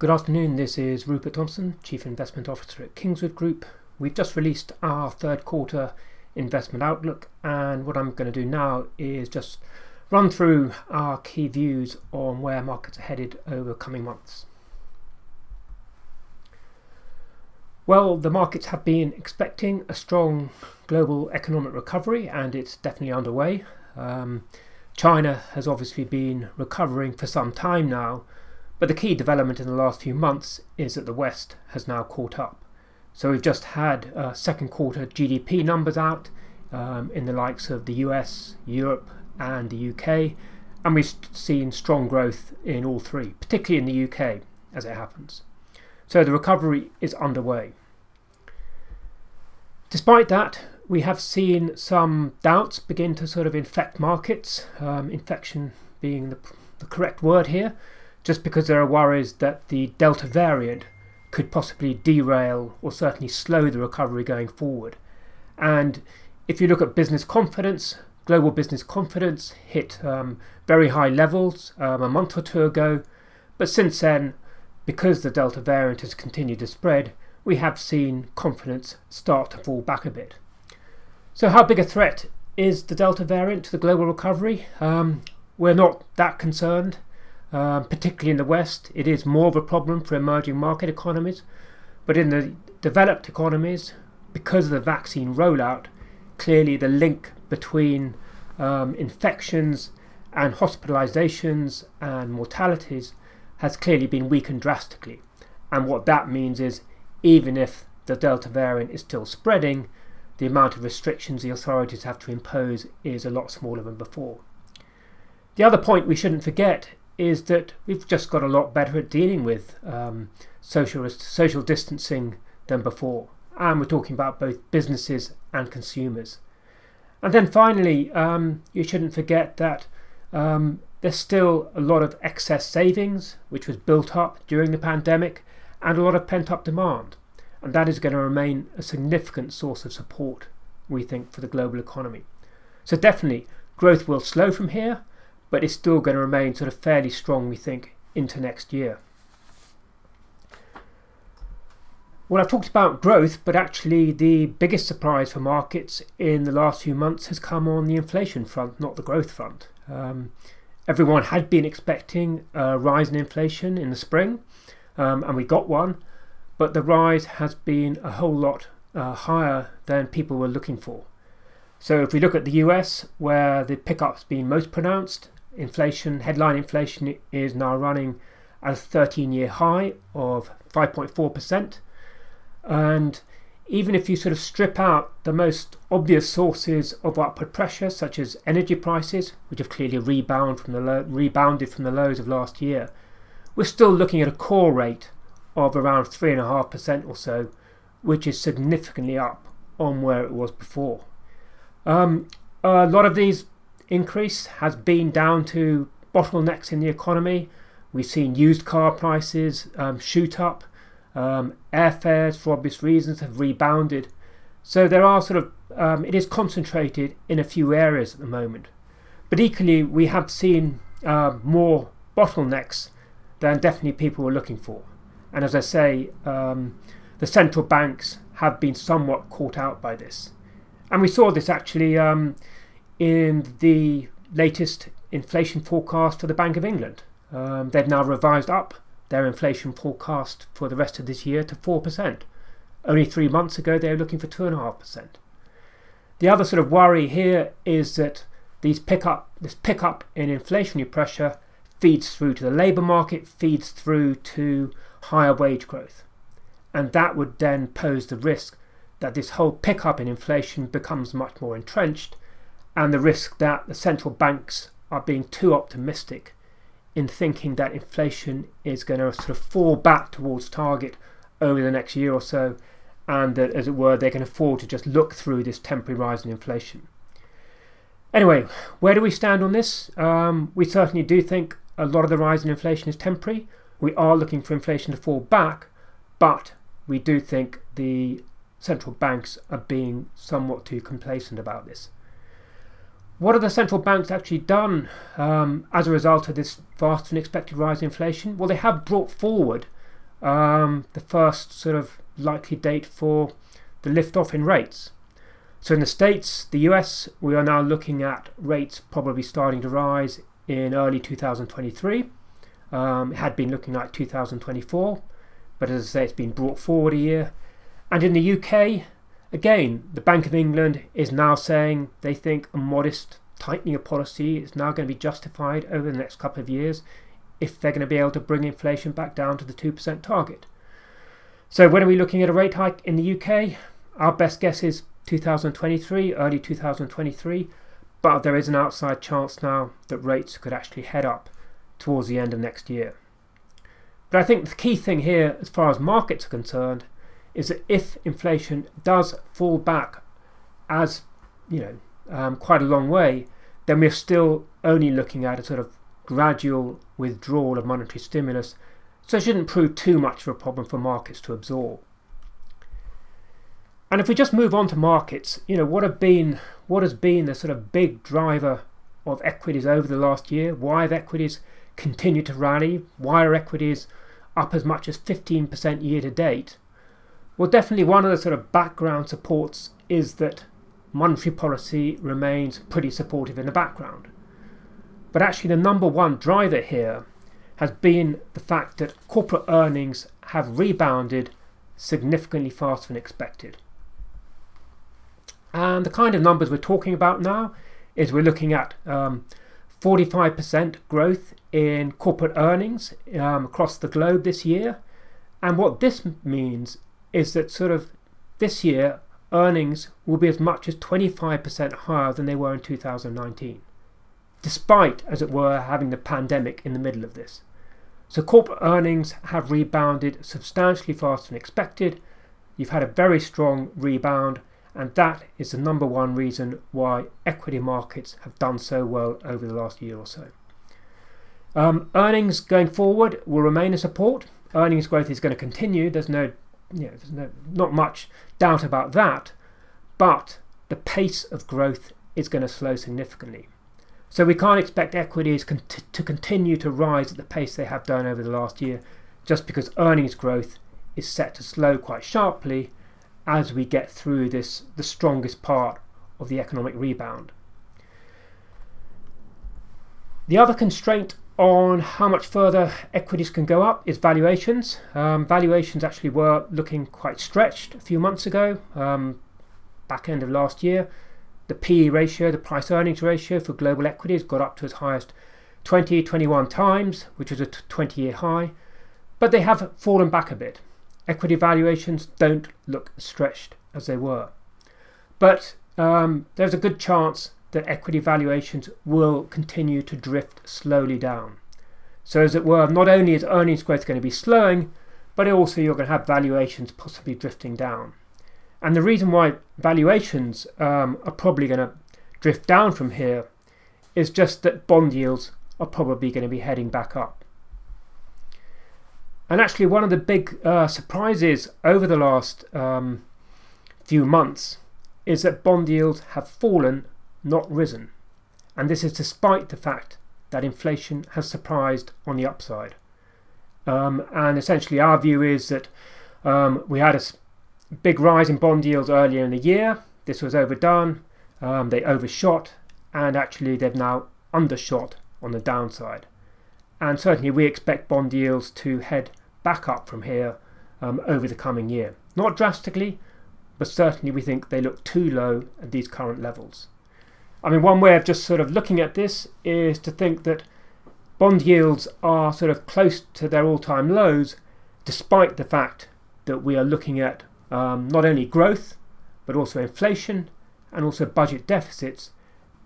Good afternoon, this is Rupert Thompson, Chief Investment Officer at Kingswood Group. We've just released our third quarter investment outlook, and what I'm going to do now is just run through our key views on where markets are headed over coming months. Well, the markets have been expecting a strong global economic recovery, and it's definitely underway. Um, China has obviously been recovering for some time now, but the key development in the last few months is that the West has now caught up. So we've just had uh, second quarter GDP numbers out um, in the likes of the US, Europe, and the UK, and we've seen strong growth in all three, particularly in the UK as it happens. So the recovery is underway. Despite that, we have seen some doubts begin to sort of infect markets, um, infection being the, the correct word here, just because there are worries that the Delta variant could possibly derail or certainly slow the recovery going forward. And if you look at business confidence, global business confidence hit um, very high levels um, a month or two ago, but since then, because the Delta variant has continued to spread, we have seen confidence start to fall back a bit. So, how big a threat is the Delta variant to the global recovery? Um, we're not that concerned, um, particularly in the West. It is more of a problem for emerging market economies, but in the developed economies, because of the vaccine rollout, clearly the link between um, infections and hospitalizations and mortalities has clearly been weakened drastically. And what that means is even if the Delta variant is still spreading, the amount of restrictions the authorities have to impose is a lot smaller than before. The other point we shouldn't forget is that we've just got a lot better at dealing with um, social, social distancing than before. And we're talking about both businesses and consumers. And then finally, um, you shouldn't forget that um, there's still a lot of excess savings, which was built up during the pandemic, and a lot of pent up demand. And that is going to remain a significant source of support, we think, for the global economy. So, definitely, growth will slow from here, but it's still going to remain sort of fairly strong, we think, into next year. Well, I've talked about growth, but actually, the biggest surprise for markets in the last few months has come on the inflation front, not the growth front. Um, everyone had been expecting a rise in inflation in the spring, um, and we got one, but the rise has been a whole lot uh, higher than people were looking for. So if we look at the US, where the pickup's been most pronounced, inflation, headline inflation is now running at a 13 year high of 5.4%. And even if you sort of strip out the most obvious sources of upward pressure, such as energy prices, which have clearly rebound from the low, rebounded from the lows of last year, we're still looking at a core rate of around 3.5% or so, which is significantly up on where it was before. Um, a lot of these increase has been down to bottlenecks in the economy. We've seen used car prices um, shoot up. Um, airfares, for obvious reasons, have rebounded. So there are sort of um, it is concentrated in a few areas at the moment. But equally, we have seen uh, more bottlenecks than definitely people were looking for. And as I say, um, the central banks have been somewhat caught out by this. And we saw this actually um, in the latest inflation forecast for the Bank of England. Um, they've now revised up their inflation forecast for the rest of this year to 4%. Only three months ago, they were looking for 2.5%. The other sort of worry here is that these pickup, this pickup in inflationary pressure feeds through to the labour market, feeds through to higher wage growth. And that would then pose the risk that this whole pickup in inflation becomes much more entrenched, and the risk that the central banks are being too optimistic in thinking that inflation is going to sort of fall back towards target over the next year or so, and that, as it were, they can afford to just look through this temporary rise in inflation. Anyway, where do we stand on this? Um, we certainly do think a lot of the rise in inflation is temporary. We are looking for inflation to fall back, but we do think the central banks are being somewhat too complacent about this. What have the central banks actually done um, as a result of this fast and expected rise in inflation? Well, they have brought forward um, the first sort of likely date for the lift off in rates. So in the States, the US, we are now looking at rates probably starting to rise in early 2023. Um, it had been looking like 2024, but as I say, it's been brought forward a year. And in the UK, again, the Bank of England is now saying they think a modest tightening of policy is now going to be justified over the next couple of years if they're going to be able to bring inflation back down to the 2% target. So, when are we looking at a rate hike in the UK? Our best guess is 2023, early 2023, but there is an outside chance now that rates could actually head up towards the end of next year. But I think the key thing here, as far as markets are concerned, is that if inflation does fall back as you know um, quite a long way, then we're still only looking at a sort of gradual withdrawal of monetary stimulus, so it shouldn't prove too much of a problem for markets to absorb. And if we just move on to markets, you know, what have been what has been the sort of big driver of equities over the last year? Why have equities continued to rally? Why are equities up as much as 15% year to date? Well, definitely one of the sort of background supports is that monetary policy remains pretty supportive in the background. But actually, the number one driver here has been the fact that corporate earnings have rebounded significantly faster than expected. And the kind of numbers we're talking about now is we're looking at um, 45% growth in corporate earnings um, across the globe this year. And what this means is that sort of this year earnings will be as much as 25% higher than they were in 2019, despite, as it were, having the pandemic in the middle of this. So corporate earnings have rebounded substantially faster than expected. You've had a very strong rebound and that is the number one reason why equity markets have done so well over the last year or so. Um, earnings going forward will remain a support. Earnings growth is going to continue. There's no, you know, there's no, not much doubt about that. But the pace of growth is going to slow significantly. So we can't expect equities to continue to rise at the pace they have done over the last year, just because earnings growth is set to slow quite sharply as we get through this the strongest part of the economic rebound. The other constraint on how much further equities can go up is valuations. Um, valuations actually were looking quite stretched a few months ago, um, back end of last year. The PE ratio, the price earnings ratio for global equities, got up to as high as 20, 21 times, which was a 20 year high, but they have fallen back a bit equity valuations don't look stretched as they were. But um, there's a good chance that equity valuations will continue to drift slowly down. So, as it were, not only is earnings growth going to be slowing, but also you're going to have valuations possibly drifting down. And the reason why valuations um, are probably going to drift down from here is just that bond yields are probably going to be heading back up. And actually, one of the big uh, surprises over the last um, few months is that bond yields have fallen, not risen. And this is despite the fact that inflation has surprised on the upside. Um, and essentially, our view is that um, we had a big rise in bond yields earlier in the year. This was overdone. Um, they overshot, and actually, they've now undershot on the downside. And certainly, we expect bond yields to head back up from here um, over the coming year. Not drastically, but certainly we think they look too low at these current levels. I mean, one way of just sort of looking at this is to think that bond yields are sort of close to their all time lows, despite the fact that we are looking at um, not only growth, but also inflation and also budget deficits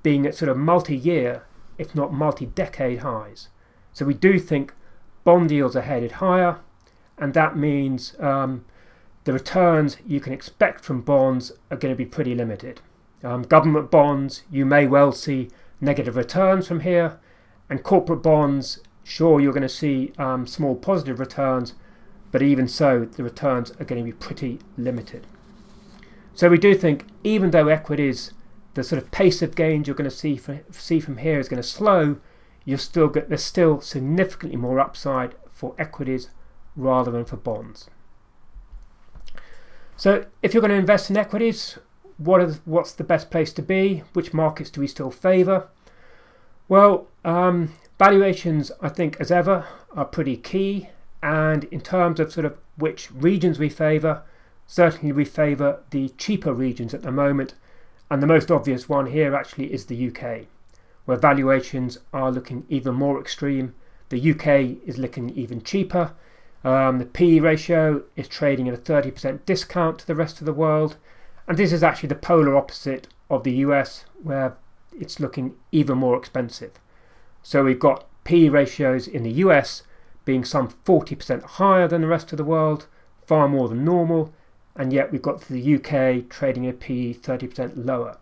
being at sort of multi year, if not multi decade highs. So we do think bond yields are headed higher, and that means um, the returns you can expect from bonds are going to be pretty limited. Um, government bonds, you may well see negative returns from here, and corporate bonds, sure, you're going to see um, small positive returns, but even so, the returns are going to be pretty limited. So we do think, even though equities, the sort of pace of gains you're going to see from, see from here is going to slow, you're still get, there's still significantly more upside for equities rather than for bonds. So, if you're going to invest in equities, what is, what's the best place to be? Which markets do we still favour? Well, um, valuations, I think, as ever, are pretty key. And in terms of sort of which regions we favour, certainly we favour the cheaper regions at the moment. And the most obvious one here actually is the UK, where valuations are looking even more extreme. The UK is looking even cheaper. Um, the PE ratio is trading at a 30% discount to the rest of the world. And this is actually the polar opposite of the US, where it's looking even more expensive. So we've got P ratios in the US being some 40% higher than the rest of the world, far more than normal, and yet we've got the UK trading at PE 30% lower.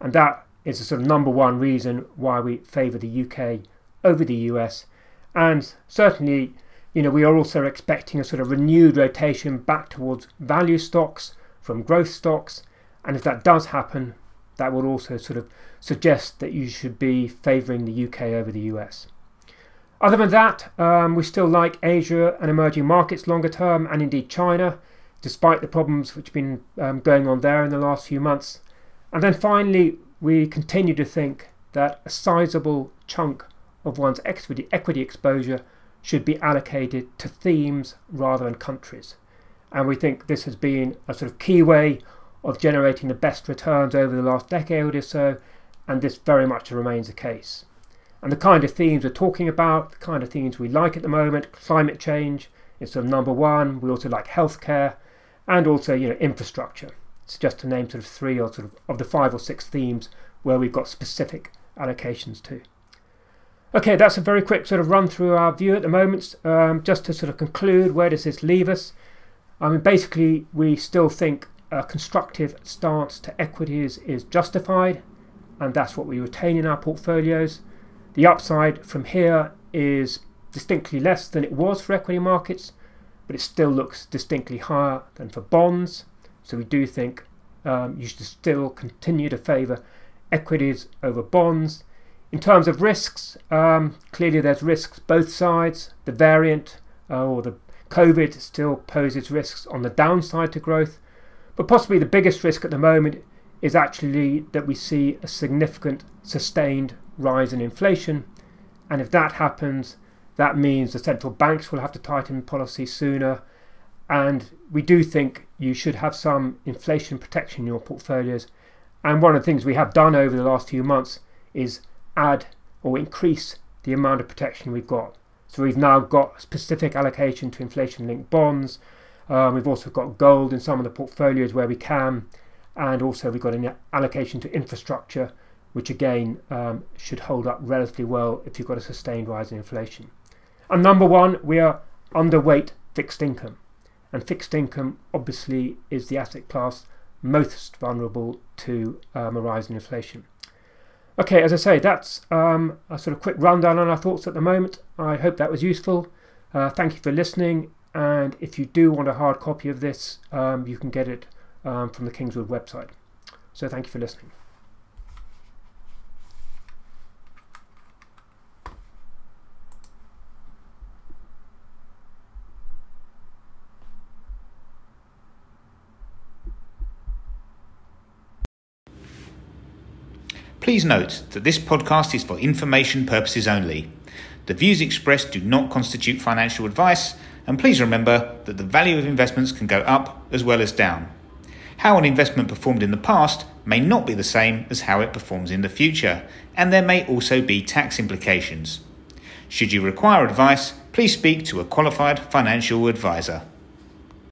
And that is the sort of number one reason why we favour the UK over the US. And certainly, you know, we are also expecting a sort of renewed rotation back towards value stocks from growth stocks. And if that does happen, that would also sort of suggest that you should be favouring the UK over the US. Other than that, um, we still like Asia and emerging markets longer term, and indeed China, despite the problems which have been um, going on there in the last few months. And then finally, we continue to think that a sizable chunk of one's equity, equity exposure should be allocated to themes rather than countries. And we think this has been a sort of key way of generating the best returns over the last decade or so, and this very much remains the case. And the kind of themes we're talking about, the kind of themes we like at the moment, climate change is sort of number one. We also like healthcare and also you know infrastructure. It's just to name sort of three or sort of of the five or six themes where we've got specific allocations to. Okay, that's a very quick sort of run through our view at the moment. Um, just to sort of conclude, where does this leave us? I mean, basically, we still think a constructive stance to equities is justified, and that's what we retain in our portfolios. The upside from here is distinctly less than it was for equity markets, but it still looks distinctly higher than for bonds. So we do think um, you should still continue to favour equities over bonds. In terms of risks, um, clearly there's risks both sides. The variant uh, or the COVID still poses risks on the downside to growth, but possibly the biggest risk at the moment is actually that we see a significant sustained rise in inflation. And if that happens, that means the central banks will have to tighten policy sooner. And we do think you should have some inflation protection in your portfolios. And one of the things we have done over the last few months is add or increase the amount of protection we've got. So we've now got specific allocation to inflation linked bonds. Um, we've also got gold in some of the portfolios where we can. And also we've got an allocation to infrastructure, which again um, should hold up relatively well if you've got a sustained rise in inflation. And number one, we are underweight fixed income. And fixed income obviously is the asset class most vulnerable to um, a rise in inflation. Okay, as I say, that's um, a sort of quick rundown on our thoughts at the moment. I hope that was useful. Uh, thank you for listening. And if you do want a hard copy of this, um, you can get it um, from the Kingswood website. So thank you for listening. Please note that this podcast is for information purposes only. The views expressed do not constitute financial advice, and please remember that the value of investments can go up as well as down. How an investment performed in the past may not be the same as how it performs in the future, and there may also be tax implications. Should you require advice, please speak to a qualified financial advisor.